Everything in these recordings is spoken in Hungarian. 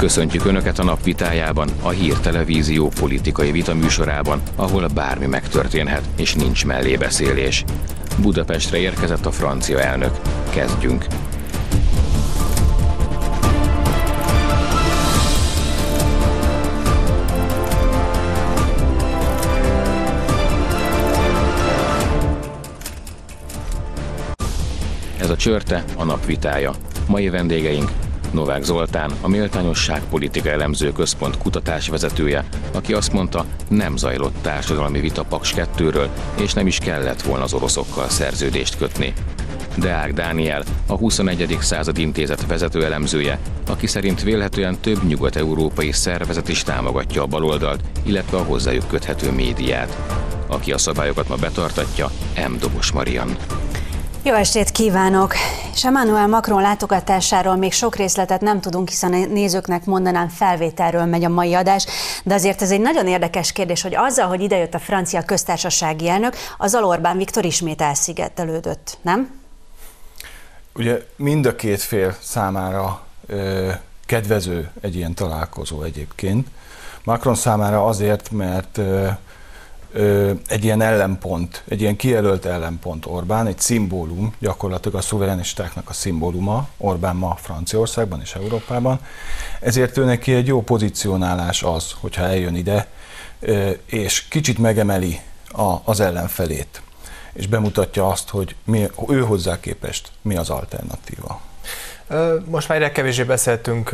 Köszöntjük Önöket a napvitájában, a Hír Televízió politikai vitaműsorában, ahol bármi megtörténhet, és nincs mellébeszélés. Budapestre érkezett a francia elnök. Kezdjünk! Ez a csörte a napvitája. Mai vendégeink Novák Zoltán, a Méltányosság Politika Elemző Központ kutatásvezetője, aki azt mondta, nem zajlott társadalmi vita Paks 2-ről, és nem is kellett volna az oroszokkal szerződést kötni. Deák Dániel, a 21. század intézet vezető elemzője, aki szerint vélhetően több nyugat-európai szervezet is támogatja a baloldalt, illetve a hozzájuk köthető médiát. Aki a szabályokat ma betartatja, M. Dobos Marian. Jó estét kívánok! És Emmanuel Macron látogatásáról még sok részletet nem tudunk, hiszen a nézőknek mondanám felvételről megy a mai adás, de azért ez egy nagyon érdekes kérdés, hogy azzal, hogy idejött a francia köztársasági elnök, az Orbán Viktor ismét elszigetelődött, nem? Ugye mind a két fél számára ö, kedvező egy ilyen találkozó egyébként. Macron számára azért, mert ö, egy ilyen ellenpont, egy ilyen kijelölt ellenpont Orbán, egy szimbólum, gyakorlatilag a szuverenistáknak a szimbóluma, Orbán ma Franciaországban és Európában. Ezért ő neki egy jó pozícionálás az, hogyha eljön ide, és kicsit megemeli az ellenfelét, és bemutatja azt, hogy mi, ő hozzá képest mi az alternatíva. Most már egyre kevésbé beszéltünk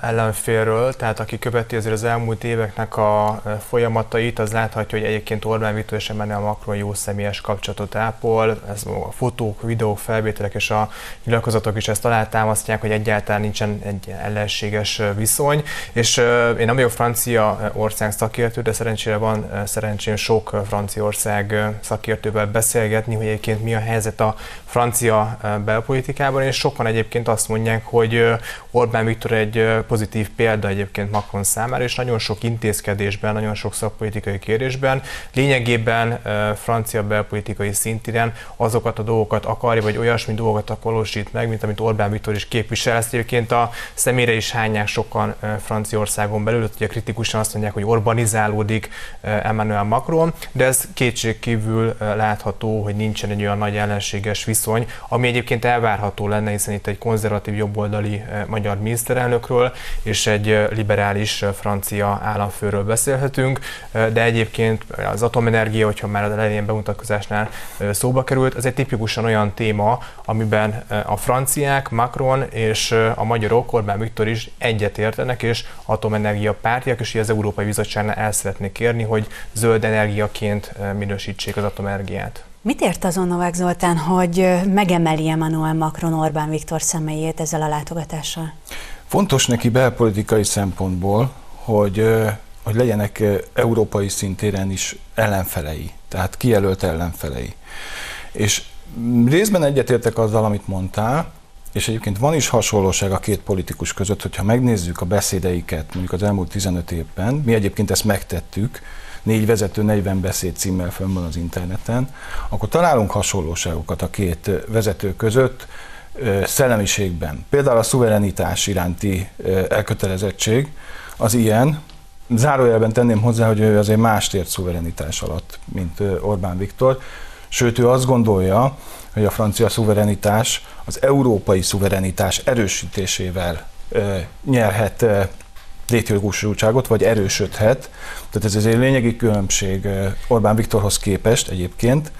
ellenfélről, tehát aki követi azért az elmúlt éveknek a folyamatait, az láthatja, hogy egyébként Orbán Viktor és Emmanuel Macron jó személyes kapcsolatot ápol. Ez a fotók, videók, felvételek és a nyilatkozatok is ezt alátámasztják, hogy egyáltalán nincsen egy ellenséges viszony. És én nem vagyok francia ország szakértő, de szerencsére van szerencsém sok Franciaország szakértővel beszélgetni, hogy egyébként mi a helyzet a francia belpolitikában, és sokan egyébként azt mondják, hogy Orbán Viktor egy pozitív példa egyébként Macron számára, és nagyon sok intézkedésben, nagyon sok szakpolitikai kérdésben lényegében francia belpolitikai szintiren azokat a dolgokat akarja, vagy olyasmi dolgokat valósít meg, mint amit Orbán Viktor is képvisel. Ezt egyébként a szemére is hányák sokan Franciaországon belül, ugye kritikusan azt mondják, hogy urbanizálódik Emmanuel Macron, de ez kétségkívül látható, hogy nincsen egy olyan nagy ellenséges viszony, ami egyébként elvárható lenne, hiszen itt egy konzervatív jobboldali magyar miniszterelnökről és egy liberális francia államfőről beszélhetünk, de egyébként az atomenergia, hogyha már a elején bemutatkozásnál szóba került, az egy tipikusan olyan téma, amiben a franciák, Macron és a magyarok, Orbán Viktor is egyetértenek, és atomenergia pártiak, és az Európai Bizottságnál el szeretnék kérni, hogy zöld energiaként minősítsék az atomenergiát. Mit ért azon Novák Zoltán, hogy megemeli Emmanuel Macron Orbán Viktor személyét ezzel a látogatással? Fontos neki belpolitikai szempontból, hogy, hogy legyenek európai szintéren is ellenfelei, tehát kijelölt ellenfelei. És részben egyetértek azzal, amit mondtál, és egyébként van is hasonlóság a két politikus között, hogyha megnézzük a beszédeiket mondjuk az elmúlt 15 évben, mi egyébként ezt megtettük, négy vezető 40 beszéd címmel fönn van az interneten, akkor találunk hasonlóságokat a két vezető között szellemiségben. Például a szuverenitás iránti elkötelezettség az ilyen, zárójelben tenném hozzá, hogy ő azért más ért szuverenitás alatt, mint Orbán Viktor, sőt ő azt gondolja, hogy a francia szuverenitás az európai szuverenitás erősítésével nyerhet létjogosultságot, vagy erősödhet. Tehát ez egy lényegi különbség Orbán Viktorhoz képest egyébként.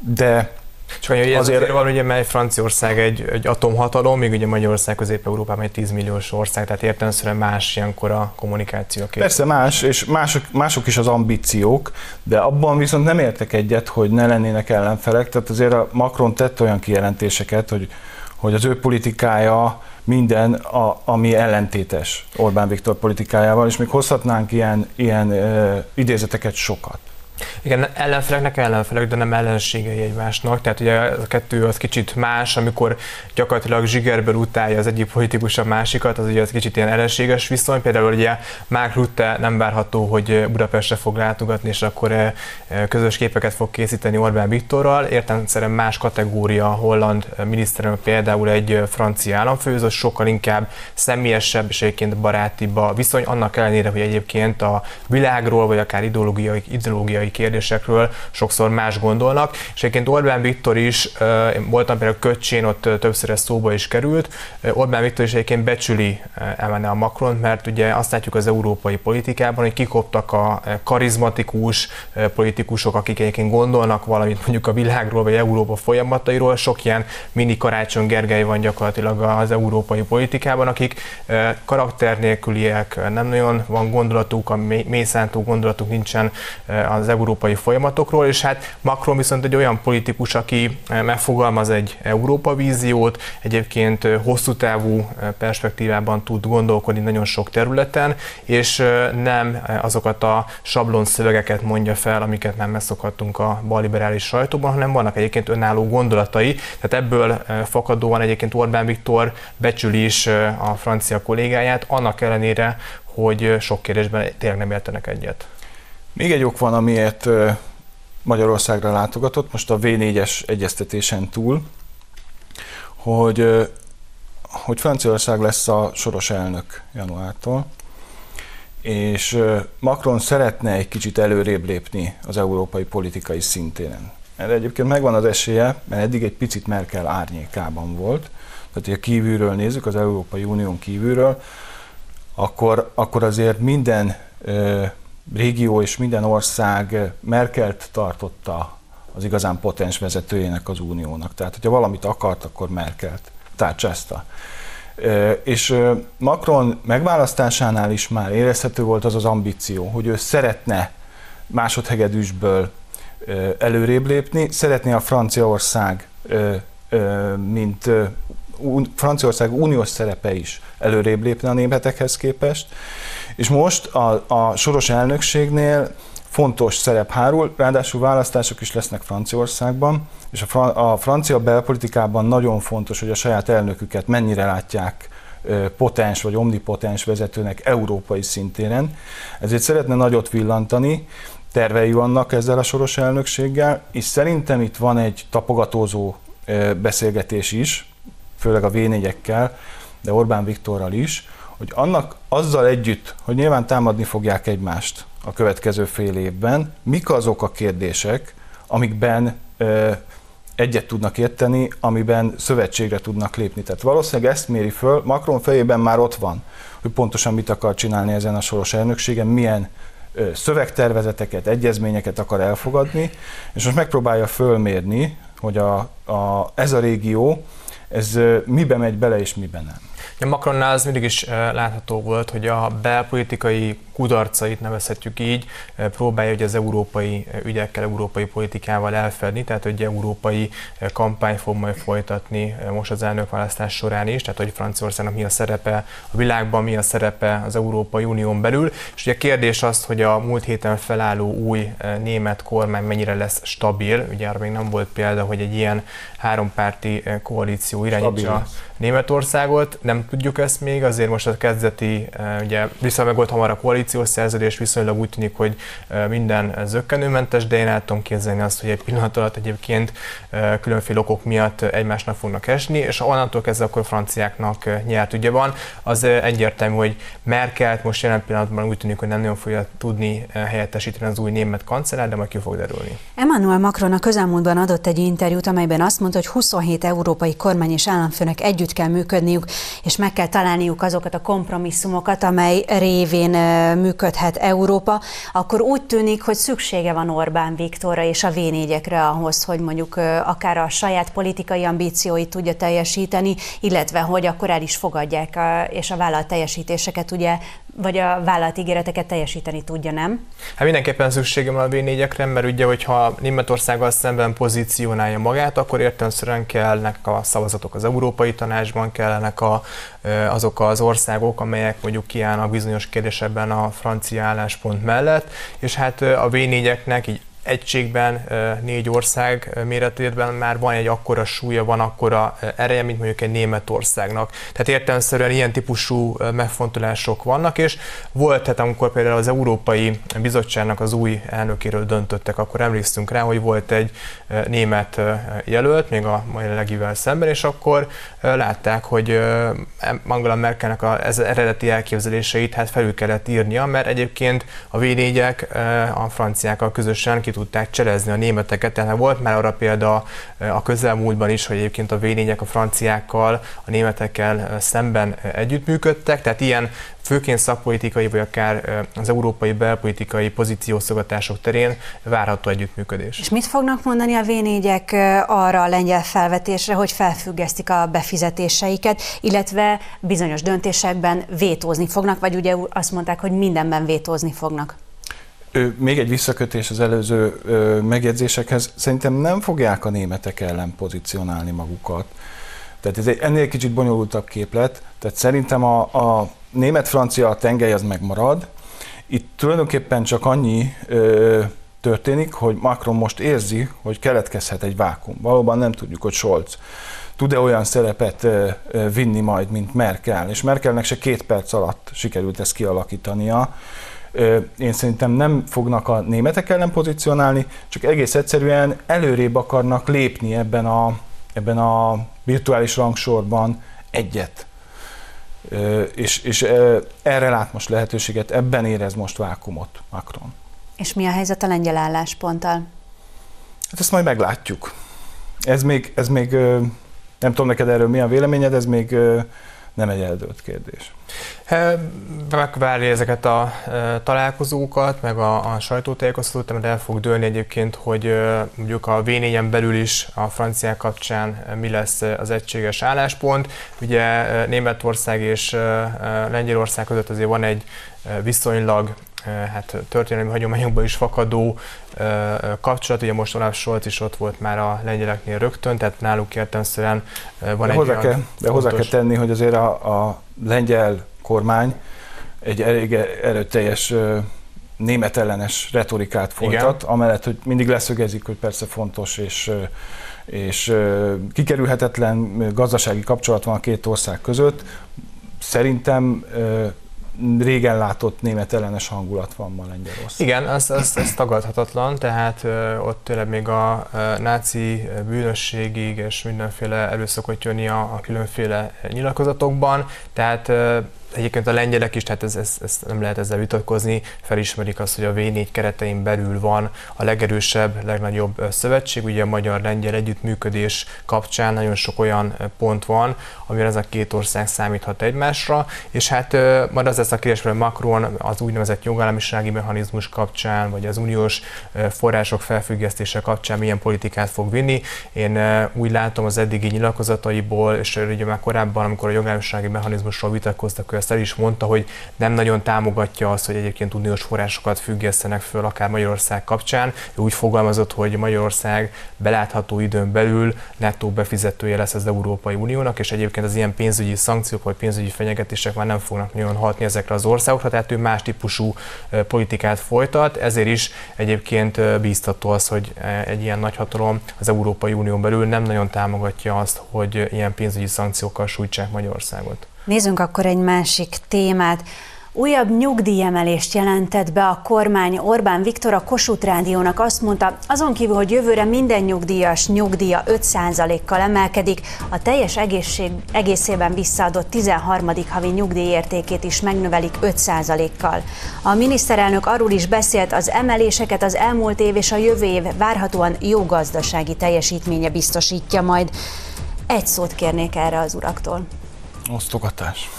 De csak hogy azért van, ugye, mely Franciaország egy, egy atomhatalom, míg ugye Magyarország Közép-Európában egy 10 milliós ország, tehát értelemszerűen más ilyenkor a kommunikáció. Két. Persze más, és mások, mások is az ambíciók, de abban viszont nem értek egyet, hogy ne lennének ellenfelek, tehát azért a Macron tett olyan kijelentéseket, hogy, hogy az ő politikája minden, a, ami ellentétes Orbán Viktor politikájával, és még hozhatnánk ilyen, ilyen ö, idézeteket sokat. Igen, ellenfeleknek ellenfelek, de nem ellenségei egymásnak. Tehát ugye a kettő az kicsit más, amikor gyakorlatilag zsigerből utálja az egyik politikus a másikat, az ugye az kicsit ilyen ellenséges viszony. Például ugye Mark Rutte nem várható, hogy Budapestre fog látogatni, és akkor eh, közös képeket fog készíteni Orbán Viktorral. Értelemszerűen más kategória holland miniszterelnök például egy francia államfő, az sokkal inkább személyesebb és egyébként barátibb a viszony, annak ellenére, hogy egyébként a világról, vagy akár ideológiai, ideológiai politikai kérdésekről sokszor más gondolnak, és egyébként Orbán Viktor is, voltam például Köcsén, ott többször ez szóba is került, Orbán Viktor is egyébként becsüli emelne a Macron, mert ugye azt látjuk az európai politikában, hogy kikoptak a karizmatikus politikusok, akik egyébként gondolnak valamit mondjuk a világról vagy Európa folyamatairól, sok ilyen mini Karácsony Gergely van gyakorlatilag az európai politikában, akik karakter nélküliek, nem nagyon van gondolatuk, a mélyszántó gondolatuk nincsen az európai folyamatokról, és hát Macron viszont egy olyan politikus, aki eh, megfogalmaz egy Európa víziót, egyébként eh, hosszú távú eh, perspektívában tud gondolkodni nagyon sok területen, és nem azokat a sablon szövegeket mondja fel, amiket már megszokhattunk a balliberális sajtóban, hanem vannak egyébként önálló gondolatai, tehát ebből fakadóan egyébként Orbán Viktor becsüli is a francia kollégáját, annak ellenére, hogy sok kérdésben tényleg nem értenek egyet. Még egy ok van, amiért Magyarországra látogatott, most a V4-es egyeztetésen túl, hogy, hogy Franciaország lesz a soros elnök januártól, és Macron szeretne egy kicsit előrébb lépni az európai politikai szintéren. Erre egyébként megvan az esélye, mert eddig egy picit Merkel árnyékában volt. Tehát, ha kívülről nézzük, az Európai Unión kívülről, akkor, akkor azért minden régió és minden ország Merkelt tartotta az igazán potens vezetőjének az uniónak. Tehát, hogyha valamit akart, akkor Merkelt tárcsázta. És Macron megválasztásánál is már érezhető volt az az ambíció, hogy ő szeretne másodhegedűsből előrébb lépni, szeretné a Franciaország, mint Franciaország uniós szerepe is előrébb lépni a németekhez képest, és most a, a soros elnökségnél fontos szerep hárul, ráadásul választások is lesznek Franciaországban, és a, fra, a francia belpolitikában nagyon fontos, hogy a saját elnöküket mennyire látják potens vagy omnipotens vezetőnek európai szintéren. Ezért szeretne nagyot villantani, tervei vannak ezzel a soros elnökséggel, és szerintem itt van egy tapogatózó beszélgetés is, főleg a v de Orbán Viktorral is, hogy annak azzal együtt, hogy nyilván támadni fogják egymást a következő fél évben, mik azok a kérdések, amikben ö, egyet tudnak érteni, amiben szövetségre tudnak lépni. Tehát valószínűleg ezt méri föl, Macron fejében már ott van, hogy pontosan mit akar csinálni ezen a soros elnökségen, milyen ö, szövegtervezeteket, egyezményeket akar elfogadni, és most megpróbálja fölmérni, hogy a, a, ez a régió, ez mibe megy bele és miben nem. A Macronnál az mindig is látható volt, hogy a belpolitikai kudarcait nevezhetjük így, próbálja hogy az európai ügyekkel, európai politikával elfedni, tehát hogy európai kampány fog majd folytatni most az elnökválasztás során is, tehát hogy Franciaországnak mi a szerepe a világban, mi a szerepe az Európai Unión belül, és ugye a kérdés az, hogy a múlt héten felálló új német kormány mennyire lesz stabil, ugye arra még nem volt példa, hogy egy ilyen hárompárti koalíció irányítsa Németországot, nem tudjuk ezt még, azért most a kezdeti, ugye visszamegolt hamar a koalíciós szerződés, viszonylag úgy tűnik, hogy minden zöggenőmentes, de én el tudom képzelni azt, hogy egy pillanat alatt egyébként különféle okok miatt egymásnak fognak esni, és onnantól kezdve akkor a franciáknak nyert ügye van. Az egyértelmű, hogy Merkelt most jelen pillanatban úgy tűnik, hogy nem nagyon fogja tudni helyettesíteni az új német kancellár, de majd ki fog derülni. Emmanuel Macron a közelmúltban adott egy interjút, amelyben azt mondta, hogy 27 európai kormány és államfőnek együtt kell működniük, és meg kell találniuk azokat a kompromisszumokat, amely révén működhet Európa, akkor úgy tűnik, hogy szüksége van Orbán Viktorra és a v ahhoz, hogy mondjuk akár a saját politikai ambícióit tudja teljesíteni, illetve hogy akkor el is fogadják a, és a vállalt teljesítéseket ugye vagy a vállalat ígéreteket teljesíteni tudja, nem? Hát mindenképpen szükségem van a V4-ekre, mert ugye, hogyha Németországgal szemben pozícionálja magát, akkor értelemszerűen kellnek a szavazatok az Európai Tanácsban, kellenek a, azok az országok, amelyek mondjuk kiállnak bizonyos kérdésekben a francia álláspont mellett, és hát a V4-eknek így egységben, négy ország méretében már van egy akkora súlya, van akkora ereje, mint mondjuk egy Németországnak. Tehát értelemszerűen ilyen típusú megfontolások vannak, és volt, tehát amikor például az Európai Bizottságnak az új elnökéről döntöttek, akkor emlékszünk rá, hogy volt egy német jelölt, még a jelenlegivel szemben, és akkor látták, hogy Angela Merkelnek az eredeti elképzeléseit hát felül kellett írnia, mert egyébként a v a franciákkal közösen ki tudták cselezni a németeket, tehát volt már arra példa a közelmúltban is, hogy egyébként a v a franciákkal, a németekkel szemben együttműködtek, tehát ilyen főként szakpolitikai, vagy akár az európai belpolitikai pozíciószogatások terén várható együttműködés. És mit fognak mondani a v arra a lengyel felvetésre, hogy felfüggesztik a befizetéseiket, illetve bizonyos döntésekben vétózni fognak, vagy ugye azt mondták, hogy mindenben vétózni fognak? Még egy visszakötés az előző megjegyzésekhez. Szerintem nem fogják a németek ellen pozícionálni magukat. Tehát ez egy ennél kicsit bonyolultabb képlet. Tehát szerintem a, a német-francia tengely az megmarad. Itt tulajdonképpen csak annyi ö, történik, hogy Macron most érzi, hogy keletkezhet egy vákum. Valóban nem tudjuk, hogy Scholz tud-e olyan szerepet vinni majd, mint Merkel. És Merkelnek se két perc alatt sikerült ezt kialakítania. Én szerintem nem fognak a németek ellen pozícionálni, csak egész egyszerűen előrébb akarnak lépni ebben a, ebben a virtuális rangsorban egyet. És, és erre lát most lehetőséget, ebben érez most vákumot Macron. És mi a helyzet a lengyel állásponttal? Hát ezt majd meglátjuk. Ez még, ez még nem tudom neked erről mi a véleményed, ez még nem egy eldőlt kérdés. Megvárja ezeket a találkozókat, meg a, a sajtótájékoztatót, mert el fog dőlni egyébként, hogy mondjuk a v belül is a franciák kapcsán mi lesz az egységes álláspont. Ugye Németország és Lengyelország között azért van egy viszonylag hát történelmi hagyományokból is fakadó kapcsolat. Ugye most Olaf Scholz is ott volt már a lengyeleknél rögtön, tehát náluk értelmszerűen van de egy hozzá kell, De hozzá kell tenni, hogy azért a, a lengyel kormány egy elég erőteljes német ellenes retorikát folytat, Igen. amellett, hogy mindig leszögezik, hogy persze fontos és és kikerülhetetlen gazdasági kapcsolat van a két ország között. Szerintem régen látott német ellenes hangulat van ma Lengyelország. Igen, ez, ez, ez tagadhatatlan, tehát ö, ott tényleg még a ö, náci bűnösségig és mindenféle erőszakot jönni a, a különféle nyilatkozatokban, tehát ö, Egyébként a lengyelek is, tehát ez, ez, ez nem lehet ezzel vitatkozni, felismerik azt, hogy a V4 keretein belül van a legerősebb, legnagyobb szövetség. Ugye a magyar-lengyel együttműködés kapcsán nagyon sok olyan pont van, amivel ez a két ország számíthat egymásra, és hát majd az lesz a kérdés, hogy Macron az úgynevezett jogállamisági mechanizmus kapcsán, vagy az uniós források felfüggesztése kapcsán milyen politikát fog vinni. Én úgy látom az eddigi nyilatkozataiból, és ugye már korábban, amikor a jogállamisági mechanizmusról vitatkoztak, ő ezt el is mondta, hogy nem nagyon támogatja azt, hogy egyébként uniós forrásokat függesztenek föl akár Magyarország kapcsán. Ő úgy fogalmazott, hogy Magyarország belátható időn belül nettó befizetője lesz az Európai Uniónak, és egyébként az ilyen pénzügyi szankciók vagy pénzügyi fenyegetések már nem fognak nagyon hatni ezekre az országokra, tehát ő más típusú politikát folytat, ezért is egyébként bíztató az, hogy egy ilyen nagyhatalom az Európai Unión belül nem nagyon támogatja azt, hogy ilyen pénzügyi szankciókkal sújtsák Magyarországot. Nézzünk akkor egy másik témát. Újabb nyugdíjemelést jelentett be a kormány. Orbán Viktor a Kossuth Rádiónak azt mondta, azon kívül, hogy jövőre minden nyugdíjas nyugdíja 5%-kal emelkedik, a teljes egészség, egészében visszaadott 13. havi nyugdíjértékét is megnövelik 5%-kal. A miniszterelnök arról is beszélt, az emeléseket az elmúlt év és a jövő év várhatóan jó gazdasági teljesítménye biztosítja majd. Egy szót kérnék erre az uraktól. Osztogatás.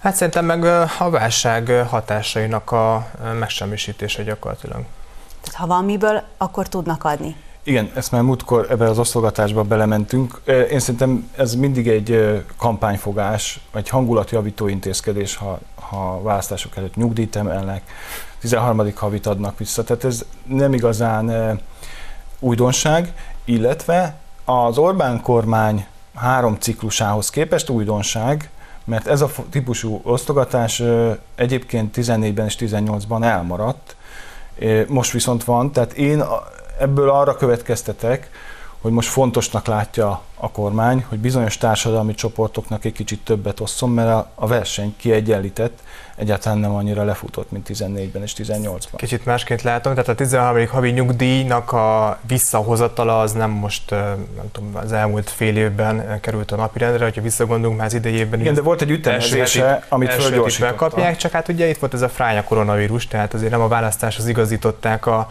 Hát szerintem meg a válság hatásainak a megsemmisítése gyakorlatilag. Tehát ha van miből, akkor tudnak adni. Igen, ezt már múltkor ebbe az osztogatásba belementünk. Én szerintem ez mindig egy kampányfogás, egy hangulatjavító intézkedés, ha, ha a választások előtt nyugdíjt emelnek, 13. havit adnak vissza. Tehát ez nem igazán újdonság, illetve az Orbán kormány három ciklusához képest újdonság, mert ez a típusú osztogatás egyébként 14-ben és 18-ban elmaradt, most viszont van, tehát én ebből arra következtetek, hogy most fontosnak látja a kormány, hogy bizonyos társadalmi csoportoknak egy kicsit többet osszon, mert a verseny kiegyenlített, egyáltalán nem annyira lefutott, mint 14-ben és 18-ban. Kicsit másként látom, tehát a 13. havi nyugdíjnak a visszahozatala az nem most, nem tudom, az elmúlt fél évben került a napirendre, hogyha visszagondolunk már az idejében. Igen, de volt egy ütemezése, amit fölgyorsítottak. kapják, csak hát ugye itt volt ez a fránya koronavírus, tehát azért nem a választáshoz igazították a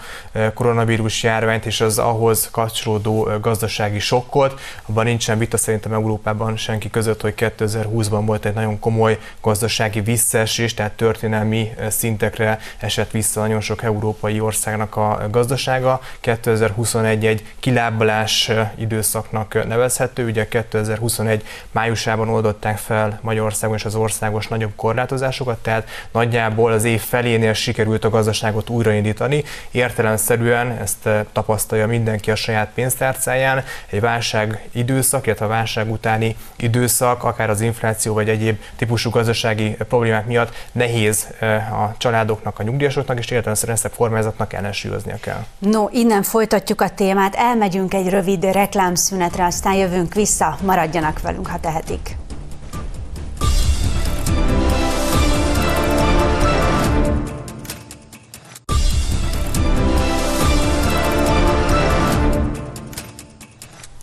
koronavírus járványt és az ahhoz kapcsolódó gazdasági sokkot. Abban nincsen vita szerintem Európában senki között, hogy 2020-ban volt egy nagyon komoly gazdasági visszaesés, tehát történelmi szintekre esett vissza nagyon sok európai országnak a gazdasága. 2021 egy kilábalás időszaknak nevezhető, ugye 2021 májusában oldották fel Magyarországon és az országos nagyobb korlátozásokat, tehát nagyjából az év felénél sikerült a gazdaságot újraindítani. Értelemszerűen ezt tapasztalja mindenki a saját pénztárcáján. Egy válság időszak, illetve a válság utáni időszak, akár az infláció vagy egyéb típusú gazdasági problémák miatt nehéz a családoknak, a nyugdíjasoknak, és értelemszerűen ezt a kormányzatnak ellensúlyoznia kell. No, innen folytatjuk a témát, elmegyünk egy rövid reklámszünetre, aztán jövünk vissza, maradjanak velünk, ha tehetik.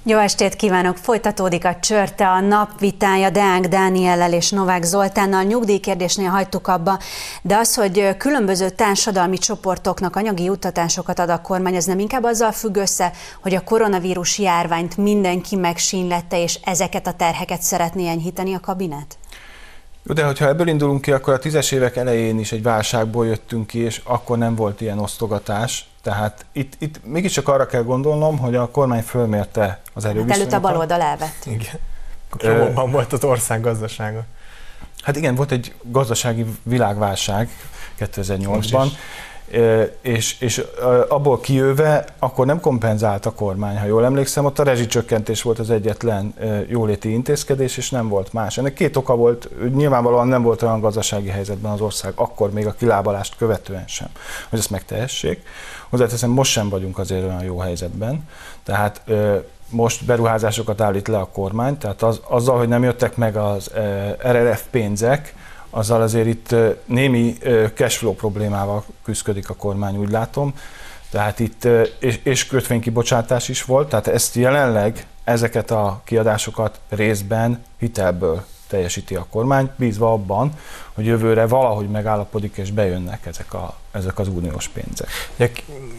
Jó estét kívánok! Folytatódik a csörte, a napvitája Deánk Dániellel és Novák Zoltánnal. Nyugdíjkérdésnél hagytuk abba, de az, hogy különböző társadalmi csoportoknak anyagi juttatásokat ad a kormány, ez nem inkább azzal függ össze, hogy a koronavírus járványt mindenki megsínlette, és ezeket a terheket szeretné enyhíteni a kabinet? Jó, de hogyha ebből indulunk ki, akkor a tízes évek elején is egy válságból jöttünk ki, és akkor nem volt ilyen osztogatás. Tehát itt, itt mégiscsak arra kell gondolnom, hogy a kormány fölmérte az erőviszonyokat. Hát előtt a baloldal elvett. Igen. Csomóban volt az ország gazdasága. Hát igen, volt egy gazdasági világválság 2008-ban, és, és abból kijöve akkor nem kompenzált a kormány, ha jól emlékszem, ott a rezsicsökkentés volt az egyetlen jóléti intézkedés, és nem volt más. Ennek két oka volt, nyilvánvalóan nem volt olyan gazdasági helyzetben az ország, akkor még a kilábalást követően sem, hogy ezt megtehessék. Hozzáteszem, most sem vagyunk azért olyan jó helyzetben, tehát most beruházásokat állít le a kormány, tehát az, azzal, hogy nem jöttek meg az RRF pénzek, azzal azért itt némi cashflow problémával küzdik a kormány, úgy látom. Tehát itt, és, és kötvénykibocsátás is volt, tehát ezt jelenleg ezeket a kiadásokat részben hitelből teljesíti a kormány, bízva abban, hogy jövőre valahogy megállapodik és bejönnek ezek, a, ezek az uniós pénzek. Ugye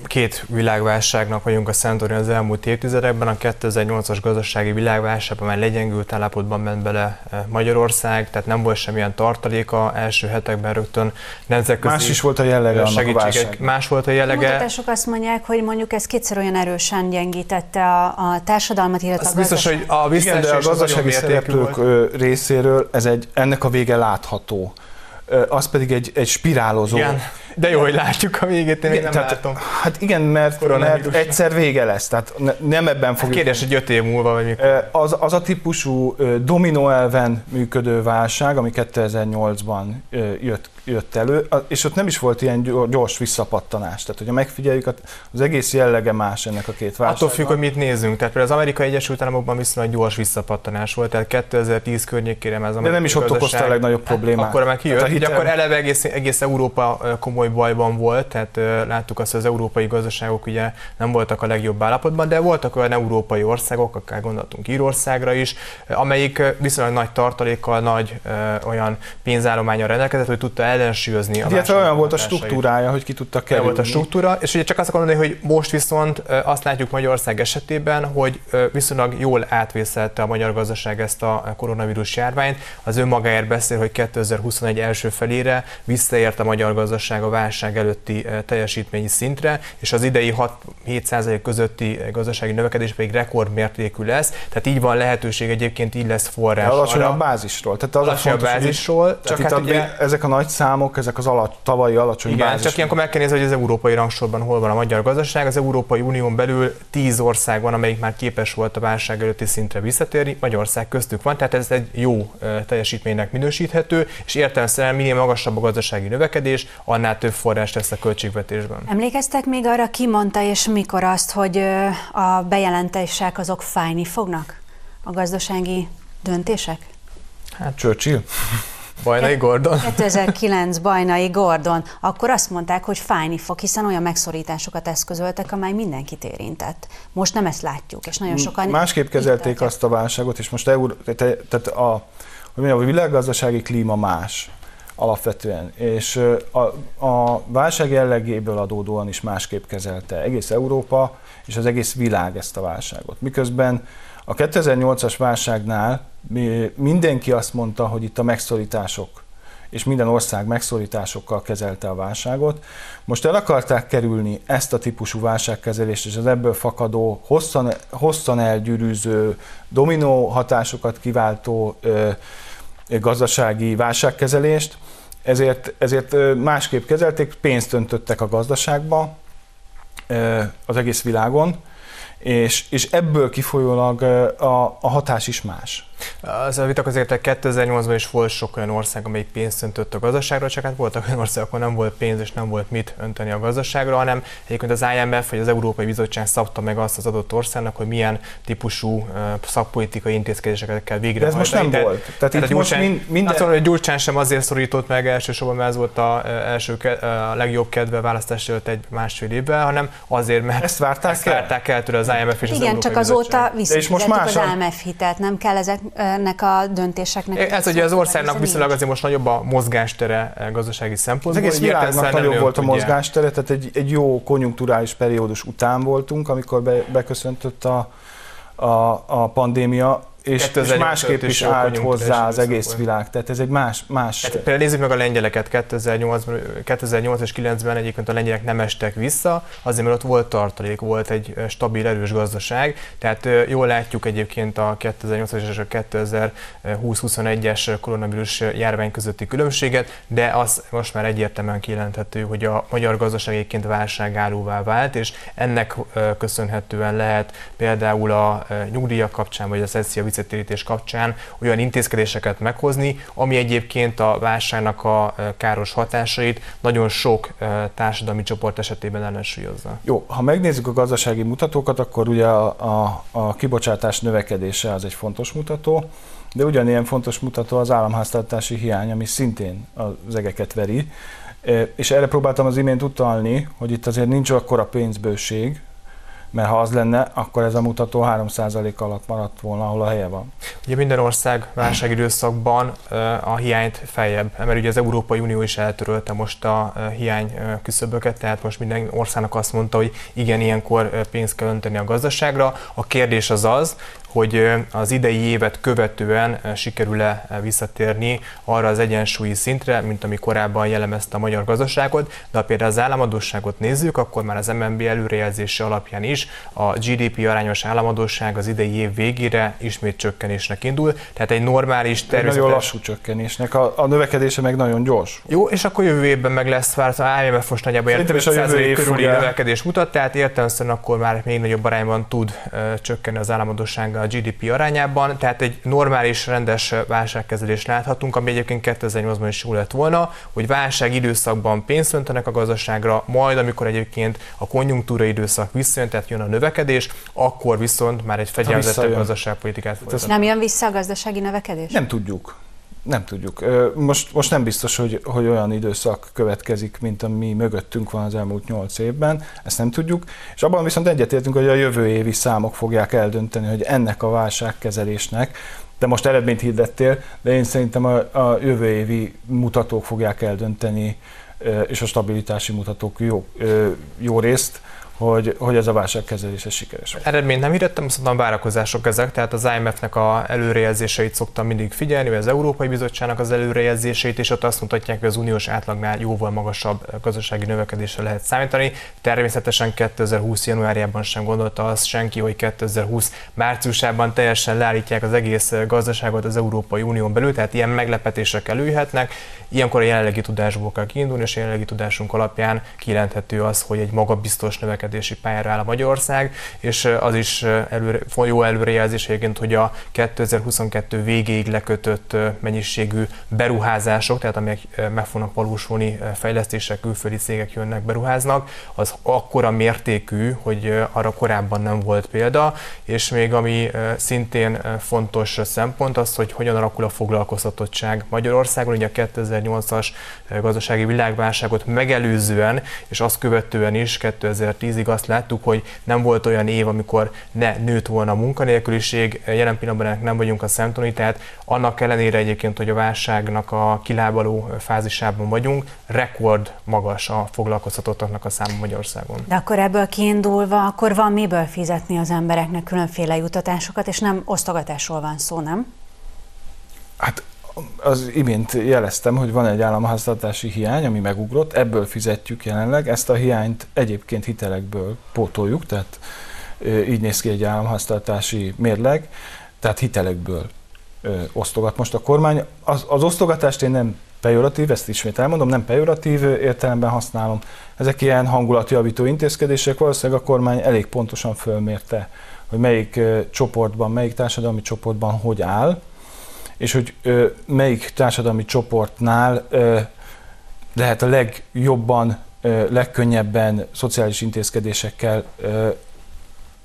két világválságnak vagyunk a Szentori az elmúlt évtizedekben. A 2008-as gazdasági világválságban már legyengült állapotban ment bele eh, Magyarország, tehát nem volt semmilyen tartaléka első hetekben rögtön nemzetközi Más is volt a jellege annak a válság. Más volt a jellege. A mutatások azt mondják, hogy mondjuk ez kétszer olyan erősen gyengítette a, a társadalmat, illetve a biztos, hogy a Igen, de a gazdasági szereplők volt. részéről ez egy, ennek a vége látható az pedig egy, egy spirálozó. Igen. De jó, hogy látjuk a végét, én igen, nem tehát, látom. Hát igen, mert, mert egyszer vége lesz, tehát ne, nem ebben. Hát kérdés, hogy öt év múlva, vagy mikor. Az, az a típusú dominó elven működő válság, ami 2008-ban jött jött elő, és ott nem is volt ilyen gyors visszapattanás. Tehát, hogyha megfigyeljük, az egész jellege más ennek a két válságnak. Attól függ, hogy mit nézünk. Tehát például az Amerikai Egyesült Államokban viszonylag gyors visszapattanás volt, tehát 2010 környékére ez De nem is ott okozta a legnagyobb problémát. Akkor meg kijött, hitel... akkor eleve egész, egész Európa komoly bajban volt, tehát láttuk azt, hogy az európai gazdaságok ugye nem voltak a legjobb állapotban, de voltak olyan európai országok, akár gondoltunk Írországra is, amelyik viszonylag nagy tartalékkal, nagy olyan pénzállományra rendelkezett, hogy tudta ellensúlyozni. A Illetve olyan volt a struktúrája, hogy ki tudta kerülni. volt a struktúra, és ugye csak azt akarom mondani, hogy most viszont azt látjuk Magyarország esetében, hogy viszonylag jól átvészelte a magyar gazdaság ezt a koronavírus járványt. Az önmagáért beszél, hogy 2021 első első felére visszaért a magyar gazdaság a válság előtti teljesítményi szintre, és az idei 6-7% közötti gazdasági növekedés pedig rekordmértékű lesz, tehát így van lehetőség egyébként, így lesz forrás. alacsonyabb bázisról. Tehát az alacsonyabb bázisról. Csak hát ugye, ezek a nagy számok, ezek az alatt, tavalyi alacsony igen, bázis. csak ilyenkor meg kell nézni, hogy az európai rangsorban hol van a magyar gazdaság. Az Európai Unión belül 10 ország van, amelyik már képes volt a válság előtti szintre visszatérni, Magyarország köztük van, tehát ez egy jó teljesítménynek minősíthető, és értelemszerűen minél magasabb a gazdasági növekedés, annál több forrás lesz a költségvetésben. Emlékeztek még arra, ki mondta és mikor azt, hogy a bejelentések azok fájni fognak? A gazdasági döntések? Hát Churchill. Bajnai Gordon. 2009 Bajnai Gordon. Akkor azt mondták, hogy fájni fog, hiszen olyan megszorításokat eszközöltek, amely mindenkit érintett. Most nem ezt látjuk, és nagyon sokan... Másképp kezelték azt a válságot, és most tehát a, hogy mondjam, a világgazdasági klíma más alapvetően, és a, a válság jellegéből adódóan is másképp kezelte egész Európa és az egész világ ezt a válságot. Miközben a 2008-as válságnál mindenki azt mondta, hogy itt a megszorítások, és minden ország megszorításokkal kezelte a válságot. Most el akarták kerülni ezt a típusú válságkezelést és az ebből fakadó, hosszan, hosszan elgyűrűző, dominó hatásokat kiváltó ö, gazdasági válságkezelést, ezért, ezért másképp kezelték, pénzt öntöttek a gazdaságba az egész világon, és, és ebből kifolyólag a, a hatás is más. Az a vitak azért 2008-ban is volt sok olyan ország, amelyik pénzt öntött a gazdaságra, csak hát voltak olyan országok, ahol nem volt pénz és nem volt mit önteni a gazdaságra, hanem egyébként az IMF vagy az Európai Bizottság szabta meg azt az adott országnak, hogy milyen típusú szakpolitikai intézkedéseket kell végrehajtani. De ez most nem volt. Tehát, tehát itt Gyurcsán, most mind, minden... Azt mondom, hogy Gyurcsán sem azért szorított meg elsősorban, mert ez volt a, első, a legjobb kedve választás előtt egy másfél évvel, hanem azért, mert ezt várták, ezt várták el? el tőle az IMF és Igen, az Európai csak azóta visszafizettük az IMF hitelt, nem kell ezek ennek a döntéseknek. Ez ugye az országnak viszonylag azért most nagyobb a mozgástere eh, gazdasági szempontból. Az egész világnak nagyobb volt a mozgástere, tehát egy, egy jó konjunkturális periódus után voltunk, amikor be, beköszöntött a, a, a pandémia, és, és másképp is állt hozzá az egész világ. Tehát ez egy más... más... Hát, például nézzük meg a lengyeleket. 2008, 2008 és 2009-ben egyébként a lengyelek nem estek vissza, azért mert ott volt tartalék, volt egy stabil, erős gazdaság. Tehát jól látjuk egyébként a 2008 és a 2020-21-es koronavírus járvány közötti különbséget, de az most már egyértelműen kijelenthető, hogy a magyar gazdaság egyébként válságállóvá vált, és ennek köszönhetően lehet például a nyugdíjak kapcsán, vagy a szeszia visszatérítés kapcsán olyan intézkedéseket meghozni, ami egyébként a válságnak a káros hatásait nagyon sok társadalmi csoport esetében ellensúlyozza. Jó, ha megnézzük a gazdasági mutatókat, akkor ugye a, kibocsátás növekedése az egy fontos mutató, de ugyanilyen fontos mutató az államháztartási hiány, ami szintén az egeket veri. És erre próbáltam az imént utalni, hogy itt azért nincs akkora pénzbőség, mert ha az lenne, akkor ez a mutató 3% alatt maradt volna, ahol a helye van. Ugye minden ország válságidőszakban a hiányt feljebb, mert ugye az Európai Unió is eltörölte most a hiány küszöböket, tehát most minden országnak azt mondta, hogy igen, ilyenkor pénzt kell önteni a gazdaságra. A kérdés az az, hogy az idei évet követően sikerül-e visszatérni arra az egyensúlyi szintre, mint ami korábban jellemezte a magyar gazdaságot, de ha például az államadóságot nézzük, akkor már az MNB előrejelzése alapján is a GDP arányos államadóság az idei év végére ismét csökkenésnek indul, tehát egy normális természetes... Nagyon lassú csökkenésnek, a, a növekedése meg nagyon gyors. Jó, és akkor jövő évben meg lesz várta, a IMF most nagyjából 5% körüli növekedés mutat, tehát értelemszerűen akkor már még nagyobb arányban tud csökkenni az államadóság a GDP arányában, tehát egy normális, rendes válságkezelés láthatunk, ami egyébként 2008-ban is jó lett volna, hogy válság időszakban pénzt öntenek a gazdaságra, majd amikor egyébként a konjunktúra időszak visszajön, tehát jön a növekedés, akkor viszont már egy fegyelmezettebb gazdaságpolitikát folytat. Nem jön vissza a gazdasági növekedés? Nem tudjuk. Nem tudjuk. Most, most nem biztos, hogy, hogy olyan időszak következik, mint ami mögöttünk van az elmúlt nyolc évben, ezt nem tudjuk, és abban viszont egyetértünk, hogy a jövő évi számok fogják eldönteni, hogy ennek a válságkezelésnek, de most eredményt hirdettél, de én szerintem a, a jövő évi mutatók fogják eldönteni, és a stabilitási mutatók jó, jó részt, hogy, hogy ez a válságkezelése sikeres. Eredményt nem hirdettem, szóval várakozások ezek, tehát az IMF-nek a előrejelzéseit szoktam mindig figyelni, vagy az Európai Bizottságnak az előrejelzéseit, és ott azt mutatják, hogy az uniós átlagnál jóval magasabb gazdasági növekedésre lehet számítani. Természetesen 2020. januárjában sem gondolta azt senki, hogy 2020 márciusában teljesen leállítják az egész gazdaságot az Európai Unión belül, tehát ilyen meglepetések előjöhetnek. Ilyenkor a jelenlegi tudásból kell kiindulni, és a jelenlegi tudásunk alapján kijelenthető az, hogy egy magabiztos növekedési pályára áll a Magyarország, és az is előre, jó előrejelzés egyébként, hogy a 2022 végéig lekötött mennyiségű beruházások, tehát amelyek meg fognak valósulni, fejlesztések, külföldi cégek jönnek, beruháznak, az akkora mértékű, hogy arra korábban nem volt példa, és még ami szintén fontos szempont az, hogy hogyan alakul a foglalkoztatottság Magyarországon, ugye a 2000 2008-as gazdasági világválságot megelőzően, és azt követően is 2010-ig azt láttuk, hogy nem volt olyan év, amikor ne nőtt volna a munkanélküliség, jelen pillanatban ennek nem vagyunk a szemtani, tehát annak ellenére egyébként, hogy a válságnak a kilábaló fázisában vagyunk, rekord magas a foglalkoztatottaknak a száma Magyarországon. De akkor ebből kiindulva, akkor van miből fizetni az embereknek különféle jutatásokat, és nem osztogatásról van szó, nem? Hát az imént jeleztem, hogy van egy államháztartási hiány, ami megugrott, ebből fizetjük jelenleg, ezt a hiányt egyébként hitelekből pótoljuk, tehát így néz ki egy államháztartási mérleg, tehát hitelekből osztogat most a kormány. Az, az osztogatást én nem pejoratív, ezt ismét elmondom, nem pejoratív értelemben használom. Ezek ilyen hangulatjavító intézkedések, valószínűleg a kormány elég pontosan fölmérte, hogy melyik csoportban, melyik társadalmi csoportban hogy áll, és hogy ö, melyik társadalmi csoportnál ö, lehet a legjobban, ö, legkönnyebben szociális intézkedésekkel ö,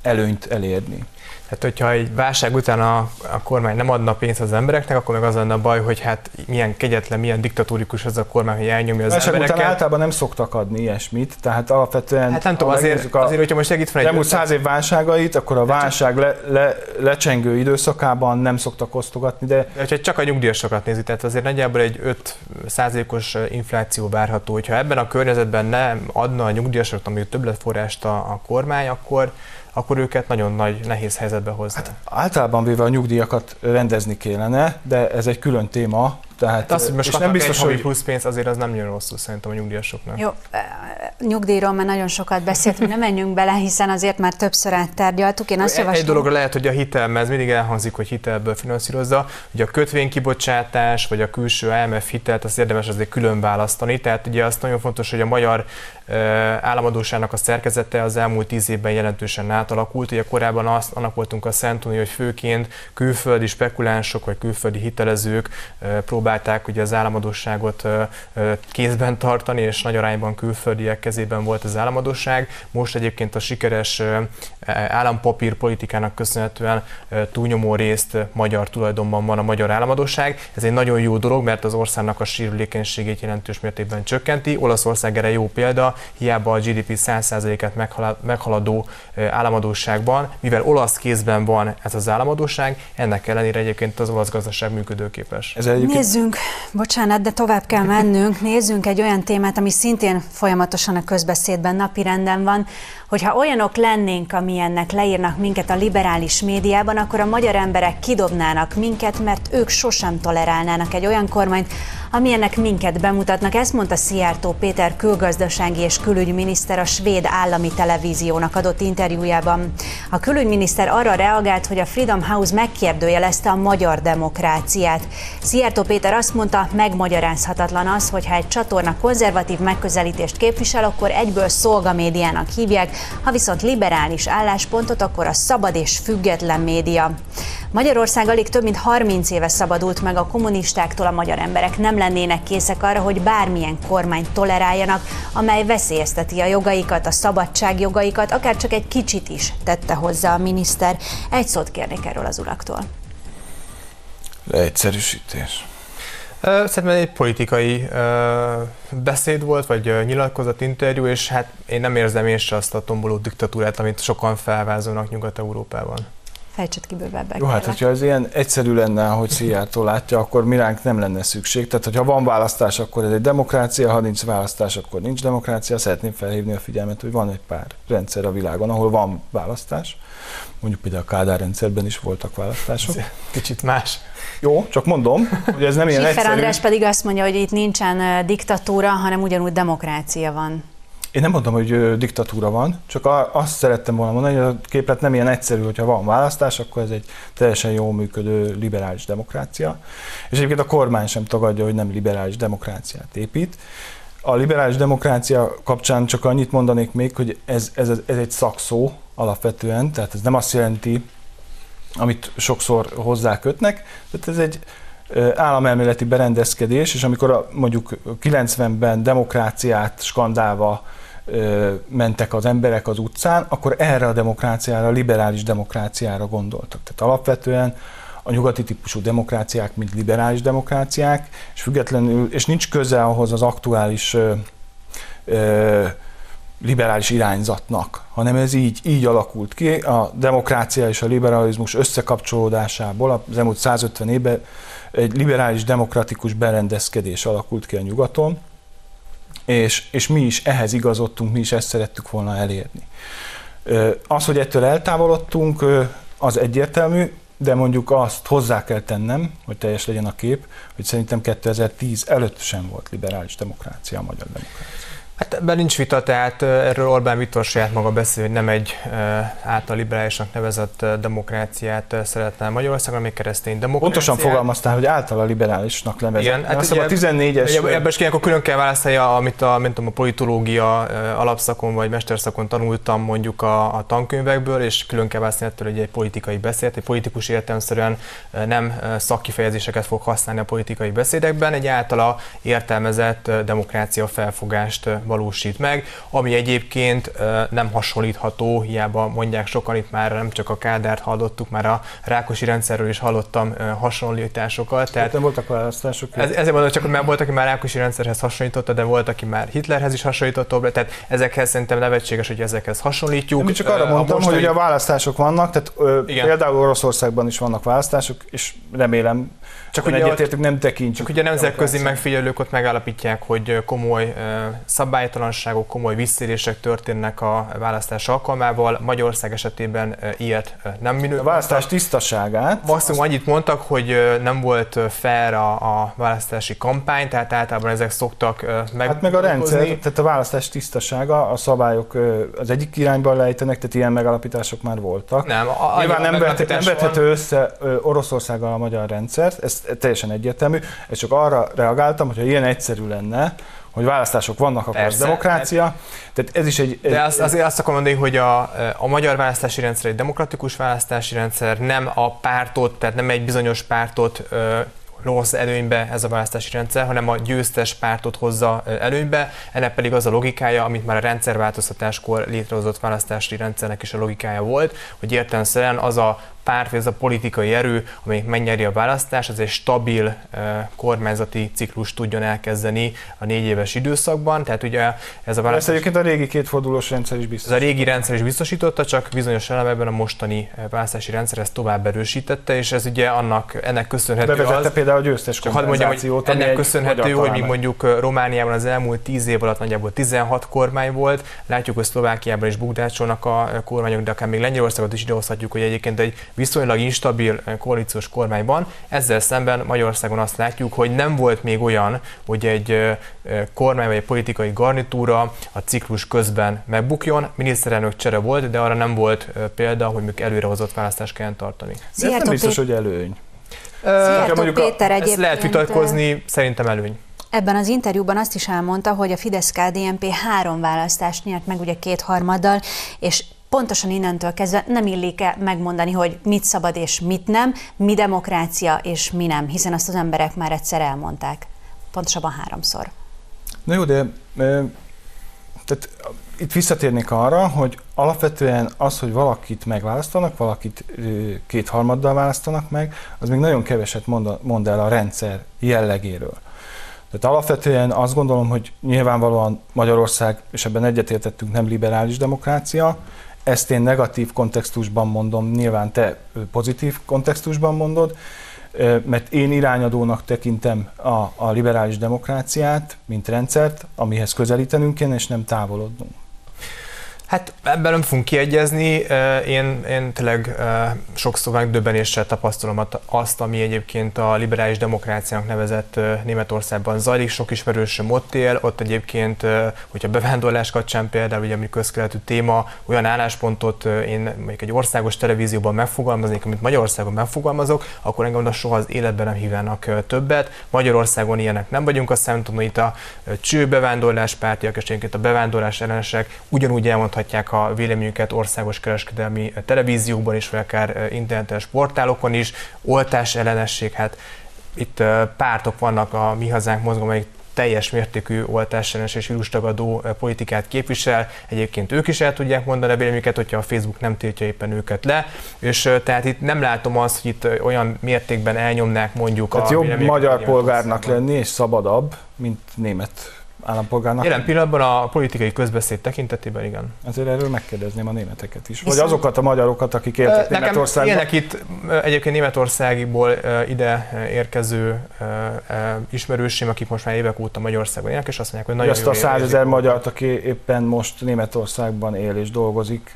előnyt elérni. Tehát, hogyha egy válság után a, a kormány nem adna pénzt az embereknek, akkor meg az lenne a baj, hogy hát milyen kegyetlen, milyen diktatórikus az a kormány, hogy elnyomja az válság embereket. után általában nem szoktak adni ilyesmit, tehát alapvetően... Hát nem tudom, azért, azért, hogyha most segít fel egy... Elmúlt száz év válságait, akkor a válság le, le, lecsengő időszakában nem szoktak osztogatni, de... de hogyha csak a nyugdíjasokat nézi, tehát azért nagyjából egy 5 százalékos infláció várható, hogyha ebben a környezetben nem adna a nyugdíjasoknak ami többletforrást a, a kormány, akkor akkor őket nagyon nagy, nehéz helyzetbe hozni. Hát általában véve a nyugdíjakat rendezni kellene, de ez egy külön téma, tehát, hát azt, hogy most nem biztos, hogy plusz pénz azért az nem jön rosszul szerintem a nyugdíjasoknak. Jó, nyugdíjról már nagyon sokat beszéltünk, nem menjünk bele, hiszen azért már többször áttárgyaltuk. Én azt javaslom... Egy dologra lehet, hogy a hitel, mert ez mindig elhangzik, hogy hitelből finanszírozza, hogy a kötvénykibocsátás, vagy a külső IMF hitelt, azt érdemes azért külön választani. Tehát ugye azt nagyon fontos, hogy a magyar államadósának a szerkezete az elmúlt tíz évben jelentősen átalakult. Ugye korábban azt, annak voltunk a szentúni, hogy főként külföldi spekulánsok vagy külföldi hitelezők próbálták ugye az államadóságot kézben tartani, és nagy arányban külföldiek kezében volt az államadóság. Most egyébként a sikeres állampapír politikának köszönhetően túlnyomó részt magyar tulajdonban van a magyar államadóság. Ez egy nagyon jó dolog, mert az országnak a sérülékenységét jelentős mértékben csökkenti. Olaszország erre jó példa, hiába a GDP 100%-et meghaladó államadóságban, mivel olasz kézben van ez az államadóság, ennek ellenére egyébként az olasz gazdaság működőképes. Ez egyébként... Nézzünk, bocsánat, de tovább kell mennünk, nézzünk egy olyan témát, ami szintén folyamatosan a közbeszédben napirenden van, hogyha olyanok lennénk, amilyennek leírnak minket a liberális médiában, akkor a magyar emberek kidobnának minket, mert ők sosem tolerálnának egy olyan kormányt, amilyennek minket bemutatnak. Ezt mondta Szijjártó Péter külgazdasági és külügyminiszter a svéd állami televíziónak adott interjújában. A külügyminiszter arra reagált, hogy a Freedom House megkérdőjelezte a magyar demokráciát. Szijjártó Péter azt mondta, megmagyarázhatatlan az, hogyha egy csatorna konzervatív megközelítést képvisel, akkor egyből szolgamédiának hívják, ha viszont liberális álláspontot, akkor a szabad és független média. Magyarország alig több mint 30 éve szabadult meg a kommunistáktól, a magyar emberek nem lennének készek arra, hogy bármilyen kormányt toleráljanak, amely veszélyezteti a jogaikat, a szabadság jogaikat, akár csak egy kicsit is tette hozzá a miniszter. Egy szót kérnék erről az uraktól. Leegyszerűsítés. Szerintem egy politikai beszéd volt, vagy nyilatkozat, interjú, és hát én nem érzem én se azt a tomboló diktatúrát, amit sokan felvázolnak Nyugat-Európában. Fejtsed ki bővebbek. Jó, hát hogyha ez ilyen egyszerű lenne, hogy Szijjártó látja, akkor miránk nem lenne szükség. Tehát, hogyha van választás, akkor ez egy demokrácia, ha nincs választás, akkor nincs demokrácia. Szeretném felhívni a figyelmet, hogy van egy pár rendszer a világon, ahol van választás. Mondjuk például a Kádár rendszerben is voltak választások. Kicsit más. Jó, csak mondom, hogy ez nem ilyen Schiffer egyszerű. András pedig azt mondja, hogy itt nincsen diktatúra, hanem ugyanúgy demokrácia van. Én nem mondom, hogy diktatúra van, csak azt szerettem volna mondani, hogy a képlet nem ilyen egyszerű, hogyha van választás, akkor ez egy teljesen jól működő liberális demokrácia. És egyébként a kormány sem tagadja, hogy nem liberális demokráciát épít. A liberális demokrácia kapcsán csak annyit mondanék még, hogy ez, ez, ez egy szakszó alapvetően, tehát ez nem azt jelenti, amit sokszor hozzákötnek, tehát ez egy államelméleti berendezkedés, és amikor a, mondjuk 90-ben demokráciát skandálva mentek az emberek az utcán, akkor erre a demokráciára, a liberális demokráciára gondoltak. Tehát alapvetően a nyugati típusú demokráciák, mint liberális demokráciák, és függetlenül, és nincs köze ahhoz az aktuális ö, ö, liberális irányzatnak, hanem ez így, így alakult ki. A demokrácia és a liberalizmus összekapcsolódásából az elmúlt 150 évben egy liberális demokratikus berendezkedés alakult ki a nyugaton, és, és mi is ehhez igazodtunk, mi is ezt szerettük volna elérni. Az, hogy ettől eltávolodtunk, az egyértelmű, de mondjuk azt hozzá kell tennem, hogy teljes legyen a kép, hogy szerintem 2010 előtt sem volt liberális demokrácia a magyar demokrácia. Hát ebben nincs vita, tehát erről Orbán Viktor saját maga beszél, hogy nem egy által liberálisnak nevezett demokráciát szeretne Magyarországon, még keresztény demokráciát. Pontosan fogalmaztál, hogy általa liberálisnak nevezett. Igen, hát hát a ugye- 14-es... Ugye, ebben is akkor külön kell választani, amit a, mint a politológia alapszakon vagy mesterszakon tanultam mondjuk a, a tankönyvekből, és külön kell választani ettől, hogy egy politikai beszéd, egy politikus értelmszerűen ö, nem szakkifejezéseket fog használni a politikai beszédekben, egy általa értelmezett demokrácia felfogást valósít meg, ami egyébként nem hasonlítható, hiába mondják sokan itt már nem csak a Kádárt hallottuk, már a Rákosi rendszerről is hallottam hasonlításokat. Tehát nem voltak választások. ez, ezért mondom, csak már volt, aki már Rákosi rendszerhez hasonlította, de volt, aki már Hitlerhez is hasonlította, tehát ezekhez szerintem nevetséges, hogy ezekhez hasonlítjuk. Én csak arra mondtam, mostani- hogy ugye a választások vannak, tehát ö, Igen. például Oroszországban is vannak választások, és remélem, Csak ugye egyetértünk, nem tekintjük. Csak ugye nemzetközi megfigyelők ott megállapítják, hogy komoly szabálytalanságok, komoly visszérések történnek a választás alkalmával. Magyarország esetében ilyet nem minő. A választás tisztaságát, Maximum annyit mondtak, hogy nem volt fair a, a választási kampány, tehát általában ezek szoktak meg hát meg a rendszer, tehát a választás tisztasága, a szabályok az egyik irányba lejtenek, tehát ilyen megalapítások már voltak. Nem, a, Nyilván a nem, vet, nem vethető össze Oroszországgal a magyar rendszert, ez teljesen egyértelmű. Ez csak arra reagáltam, hogyha ilyen egyszerű lenne, hogy választások vannak, akkor Persze, az demokrácia. Tehát ez is egy... egy De azt, azért azt akarom mondani, hogy a, a magyar választási rendszer egy demokratikus választási rendszer, nem a pártot, tehát nem egy bizonyos pártot rossz előnybe ez a választási rendszer, hanem a győztes pártot hozza előnybe. Ennek pedig az a logikája, amit már a rendszerváltoztatáskor létrehozott választási rendszernek is a logikája volt, hogy értelemszerűen az a párt, az a politikai erő, amelyik megnyeri a választást, az egy stabil uh, kormányzati ciklus tudjon elkezdeni a négy éves időszakban. Tehát ugye ez a Ezt választás... egyébként a régi kétfordulós rendszer is biztos. Ez a régi rendszer is biztosította, csak bizonyos elemekben a mostani eh, választási rendszer ezt tovább erősítette, és ez ugye annak, ennek köszönhető Bevezette az, például a győztes hadd mondjam, hogy ennek köszönhető, hogy mi mondjuk eh, Romániában az elmúlt 10 év alatt nagyjából 16 kormány volt, látjuk, hogy Szlovákiában is bukdácsolnak a eh, kormányok, de akár még Lengyelországot is idehozhatjuk, hogy egyébként egy viszonylag instabil eh, koalíciós kormány van. Ezzel szemben Magyarországon azt látjuk, hogy nem volt még olyan, hogy egy eh, eh, kormány vagy egy politikai garnitúra a ciklus közben megbukjon. Miniszterelnök csere volt, de arra nem volt példa, hogy mondjuk előrehozott választást kellene tartani. De ez nem biztos, hogy előny. Szijjártó mondjuk a- Péter Ezt lehet vitatkozni, szerintem előny. ebben az interjúban azt is elmondta, hogy a Fidesz-KDNP három választást nyert meg ugye kétharmaddal, és pontosan innentől kezdve nem illik -e megmondani, hogy mit szabad és mit nem, mi demokrácia és mi nem, hiszen azt az emberek már egyszer elmondták. Pontosabban háromszor. Na jó, de tehát itt visszatérnék arra, hogy alapvetően az, hogy valakit megválasztanak, valakit kétharmaddal választanak meg, az még nagyon keveset mond el a rendszer jellegéről. Tehát alapvetően azt gondolom, hogy nyilvánvalóan Magyarország, és ebben egyetértettünk, nem liberális demokrácia, ezt én negatív kontextusban mondom, nyilván te pozitív kontextusban mondod, mert én irányadónak tekintem a, a liberális demokráciát, mint rendszert, amihez közelítenünk kéne, és nem távolodnunk. Hát ebben nem fogunk kiegyezni. Én, én tényleg sokszor megdöbbenéssel tapasztalom azt, ami egyébként a liberális demokráciának nevezett Németországban zajlik. Sok ismerősöm ott él, ott egyébként, hogyha bevándorlás kapcsán például, ugye ami közkeletű téma, olyan álláspontot én mondjuk egy országos televízióban megfogalmaznék, amit Magyarországon megfogalmazok, akkor engem oda soha az életben nem hívnának többet. Magyarországon ilyenek nem vagyunk, azt hogy itt a cső bevándorlás pártiak, és a bevándorlás ellenesek ugyanúgy elmondhatják, elmondhatják a véleményüket országos kereskedelmi televíziókban is, vagy akár internetes portálokon is. Oltás ellenesség, hát itt pártok vannak a Mi Hazánk mozgalom, amelyik teljes mértékű oltásellenes és vírustagadó politikát képvisel. Egyébként ők is el tudják mondani a véleményüket, hogyha a Facebook nem tiltja éppen őket le. És tehát itt nem látom azt, hogy itt olyan mértékben elnyomnák mondjuk tehát a jobb magyar polgárnak lenni és szabadabb, mint német állampolgárnak. Jelen pillanatban a politikai közbeszéd tekintetében igen. Ezért erről megkérdezném a németeket is. Vagy azokat a magyarokat, akik éltek Nekem Németországban. Ilyenek itt egyébként Németországiból ide érkező ismerősém, akik most már évek óta Magyarországon élnek, és azt mondják, hogy nagyon Azt a százezer magyart, aki éppen most Németországban él és dolgozik,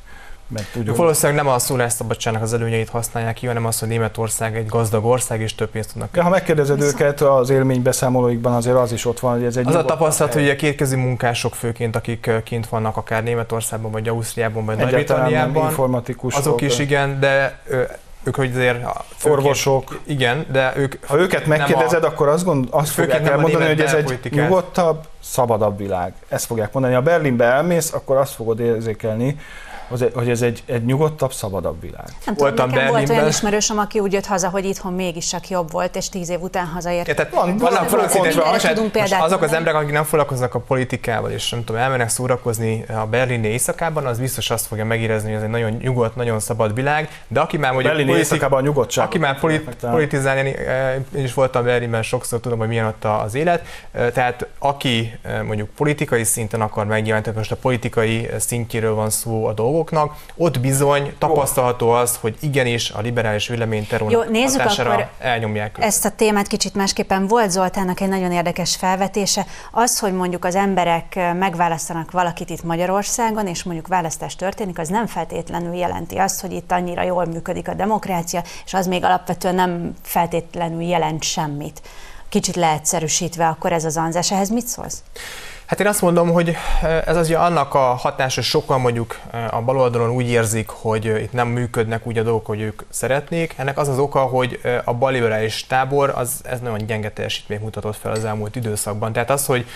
mert tudjuk. Valószínűleg nem a szólásszabadságnak az előnyeit használják ki, hanem az, hogy Németország egy gazdag ország, és több pénzt tudnak. Ja, ha megkérdezed Viszont... őket az élménybeszámolóikban, azért az is ott van, hogy ez egy. Az a tapasztalat, hogy a kétkezi munkások főként, akik kint vannak akár Németországban, vagy Ausztriában, vagy Nagy-Britanniában, azok is igen, de ők hogy azért főként, orvosok. Igen, de ők... Ha őket megkérdezed, a, akkor azt, gond, azt fogják elmondani, hogy ez egy nyugodtabb, szabadabb világ. Ezt fogják mondani. Ha Berlinbe elmész, akkor azt fogod érzékelni, hogy ez egy, egy nyugodtabb, szabadabb világ. Nem Voltam tudom, volt olyan ismerősöm, aki úgy jött haza, hogy itthon mégis csak jobb volt, és tíz év után hazaért. Ja, tehát van, vannak kontra, azok az emberek, akik nem foglalkoznak a politikával, és nem tudom, elmennek szórakozni a berlini éjszakában, az biztos azt fogja megérezni, hogy ez egy nagyon nyugodt, nagyon szabad világ, de aki már mondjuk Berlini politik, éjszakában a nyugodtság. Aki már polit, politizálni, eh, én is voltam Berlinben, sokszor tudom, hogy milyen ott az élet, eh, tehát aki eh, mondjuk politikai szinten akar megjelenteni, most a politikai szintjéről van szó a dolgok, dolgoknak, ott bizony tapasztalható az, hogy igenis a liberális véleményterón Jó, nézzük akkor elnyomják őket. Ezt a témát kicsit másképpen. Volt Zoltának egy nagyon érdekes felvetése. Az, hogy mondjuk az emberek megválasztanak valakit itt Magyarországon, és mondjuk választás történik, az nem feltétlenül jelenti azt, hogy itt annyira jól működik a demokrácia, és az még alapvetően nem feltétlenül jelent semmit. Kicsit leegyszerűsítve, akkor ez az anzás. Ehhez mit szólsz? Hát én azt mondom, hogy ez az annak a hatása, sokan mondjuk a baloldalon úgy érzik, hogy itt nem működnek úgy a dolgok, hogy ők szeretnék. Ennek az az oka, hogy a balliberális tábor az ez nagyon gyenge teljesítményt mutatott fel az elmúlt időszakban. Tehát az, hogy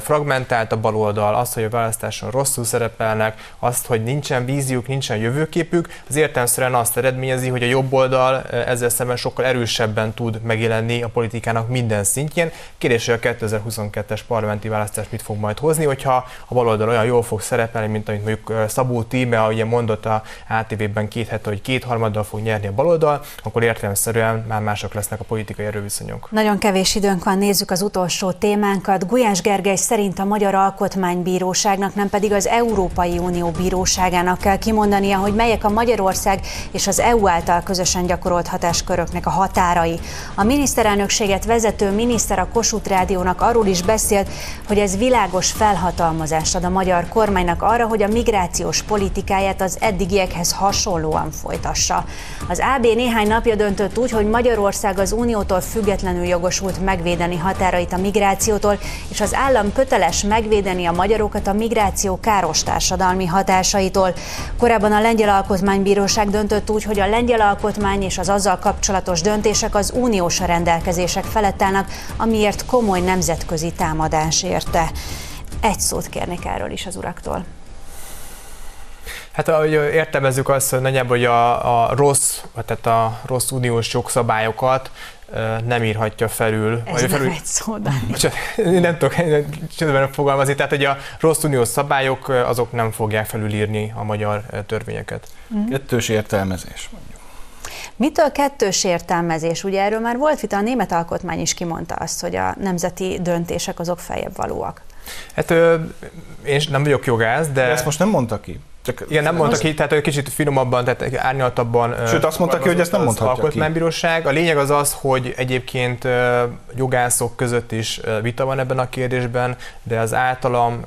fragmentált a baloldal, az, hogy a választáson rosszul szerepelnek, azt, hogy nincsen víziuk, nincsen jövőképük, az értelmszerűen azt eredményezi, hogy a jobb oldal ezzel szemben sokkal erősebben tud megjelenni a politikának minden szintjén. Kérdés, hogy a 2022-es parlamenti választás mit fog majd hozni, hogyha a baloldal olyan jól fog szerepelni, mint amit mondjuk Szabó Tíme, ahogy mondott a ATV-ben két hete, hogy kétharmaddal fog nyerni a baloldal, akkor értelemszerűen már mások lesznek a politikai erőviszonyok. Nagyon kevés időnk van, nézzük az utolsó témánkat. Gulyás Gergely szerint a Magyar Alkotmánybíróságnak, nem pedig az Európai Unió Bíróságának kell kimondania, hogy melyek a Magyarország és az EU által közösen gyakorolt hatásköröknek a határai. A miniszterelnökséget vezető miniszter a Kossuth Rádiónak arról is beszélt, hogy ez világ világos felhatalmazást ad a magyar kormánynak arra, hogy a migrációs politikáját az eddigiekhez hasonlóan folytassa. Az AB néhány napja döntött úgy, hogy Magyarország az Uniótól függetlenül jogosult megvédeni határait a migrációtól, és az állam köteles megvédeni a magyarokat a migráció káros társadalmi hatásaitól. Korábban a Lengyel Alkotmánybíróság döntött úgy, hogy a lengyel alkotmány és az azzal kapcsolatos döntések az uniós rendelkezések felett állnak, amiért komoly nemzetközi támadás érte. Egy szót kérnék erről is az uraktól. Hát ahogy értelmezzük azt, hogy nagyjából hogy a, a rossz, tehát a rossz uniós jogszabályokat nem írhatja felül. Ez vagy felül, egy szó, Nem tudok csodában fogalmazni, tehát hogy a rossz uniós szabályok azok nem fogják felülírni a magyar törvényeket. Mm. Kettős értelmezés mondjuk. Mitől kettős értelmezés? Ugye erről már volt vita, a német alkotmány is kimondta azt, hogy a nemzeti döntések azok feljebb valóak. Hát én nem vagyok jogász, de... de ezt most nem mondta ki. Csak Igen, nem mondta ki, tehát kicsit finomabban, tehát árnyaltabban. Sőt, azt mondta ki, hogy ezt nem mondhatja az Alkotmánybíróság. A lényeg az az, hogy egyébként jogászok között is vita van ebben a kérdésben, de az általam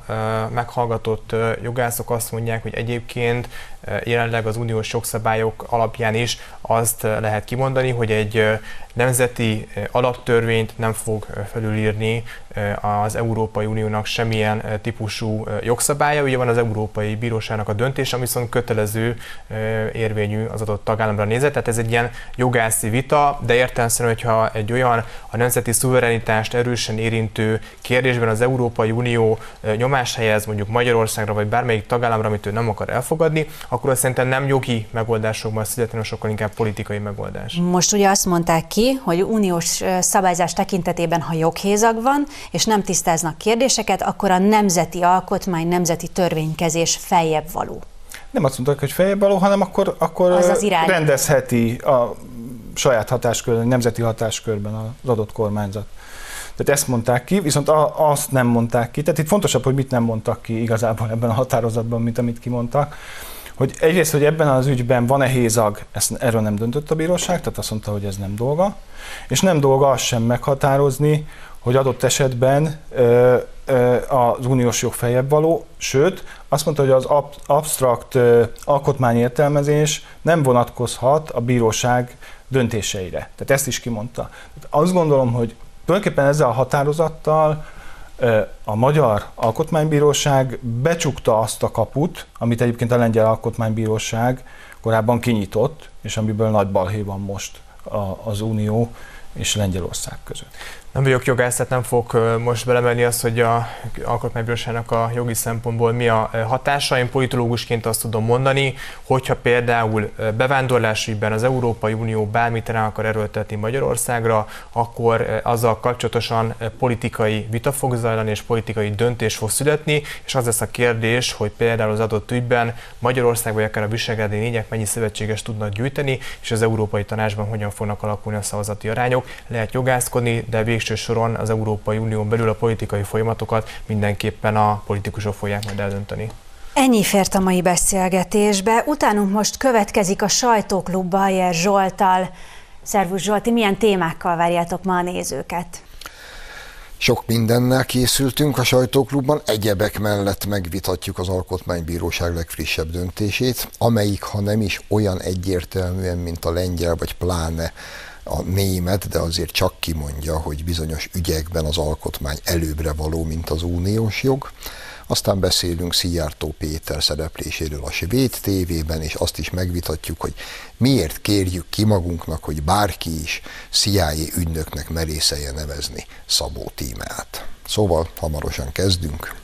meghallgatott jogászok azt mondják, hogy egyébként jelenleg az uniós jogszabályok alapján is azt lehet kimondani, hogy egy nemzeti alaptörvényt nem fog felülírni az Európai Uniónak semmilyen típusú jogszabálya. Ugye van az Európai Bíróságnak a döntés, ami viszont kötelező érvényű az adott tagállamra nézve. Tehát ez egy ilyen jogászi vita, de értelemszerűen, hogyha egy olyan a nemzeti szuverenitást erősen érintő kérdésben az Európai Unió nyomás helyez mondjuk Magyarországra vagy bármelyik tagállamra, amit ő nem akar elfogadni, akkor azt szerintem nem jogi megoldásokban születni, sokkal inkább politikai megoldás. Most ugye azt mondták ki, hogy uniós szabályzás tekintetében, ha joghézag van, és nem tisztáznak kérdéseket, akkor a nemzeti alkotmány, nemzeti törvénykezés feljebb való. Nem azt mondták, hogy feljebb való, hanem akkor, akkor az az rendezheti a saját hatáskörben, nemzeti hatáskörben az adott kormányzat. Tehát ezt mondták ki, viszont a, azt nem mondták ki. Tehát itt fontosabb, hogy mit nem mondtak ki igazából ebben a határozatban, mint amit kimondtak hogy egyrészt, hogy ebben az ügyben van-e hézag, ezt, erről nem döntött a bíróság, tehát azt mondta, hogy ez nem dolga, és nem dolga azt sem meghatározni, hogy adott esetben ö, ö, az uniós jog feljebb való, sőt, azt mondta, hogy az ab, absztrakt ö, alkotmányértelmezés nem vonatkozhat a bíróság döntéseire. Tehát ezt is kimondta. Tehát azt gondolom, hogy tulajdonképpen ezzel a határozattal a Magyar Alkotmánybíróság becsukta azt a kaput, amit egyébként a Lengyel Alkotmánybíróság korábban kinyitott, és amiből nagy balhé van most az Unió és Lengyelország között. Nem vagyok jogász, tehát nem fog most belemenni azt, hogy a alkotmánybíróságnak a jogi szempontból mi a hatása. Én politológusként azt tudom mondani, hogyha például bevándorlásügyben az Európai Unió bármit rá akar erőltetni Magyarországra, akkor azzal kapcsolatosan politikai vita fog zajlani, és politikai döntés fog születni, és az lesz a kérdés, hogy például az adott ügyben Magyarország vagy akár a Visegrádi négyek mennyi szövetséges tudnak gyűjteni, és az Európai Tanácsban hogyan fognak alakulni a szavazati arányok. Lehet jogászkodni, de végső soron az Európai Unión belül a politikai folyamatokat mindenképpen a politikusok fogják majd eldönteni. Ennyi fért a mai beszélgetésbe. Utánunk most következik a Sajtóklub Bajer Zsoltal. Szervusz Zsolti, milyen témákkal várjátok ma a nézőket? Sok mindennel készültünk a sajtóklubban, egyebek mellett megvitatjuk az Alkotmánybíróság legfrissebb döntését, amelyik, ha nem is olyan egyértelműen, mint a lengyel, vagy pláne a német, de azért csak kimondja, hogy bizonyos ügyekben az alkotmány előbbre való, mint az uniós jog. Aztán beszélünk Szijjártó Péter szerepléséről a Svéd tévében, és azt is megvitatjuk, hogy miért kérjük ki magunknak, hogy bárki is CIA ügynöknek merészelje nevezni Szabó Tímeát. Szóval hamarosan kezdünk.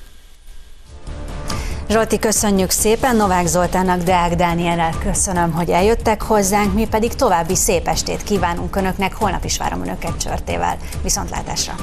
Zsolti, köszönjük szépen, Novák Zoltánnak, Deák Dánielel köszönöm, hogy eljöttek hozzánk, mi pedig további szép estét kívánunk Önöknek, holnap is várom Önöket csörtével. Viszontlátásra!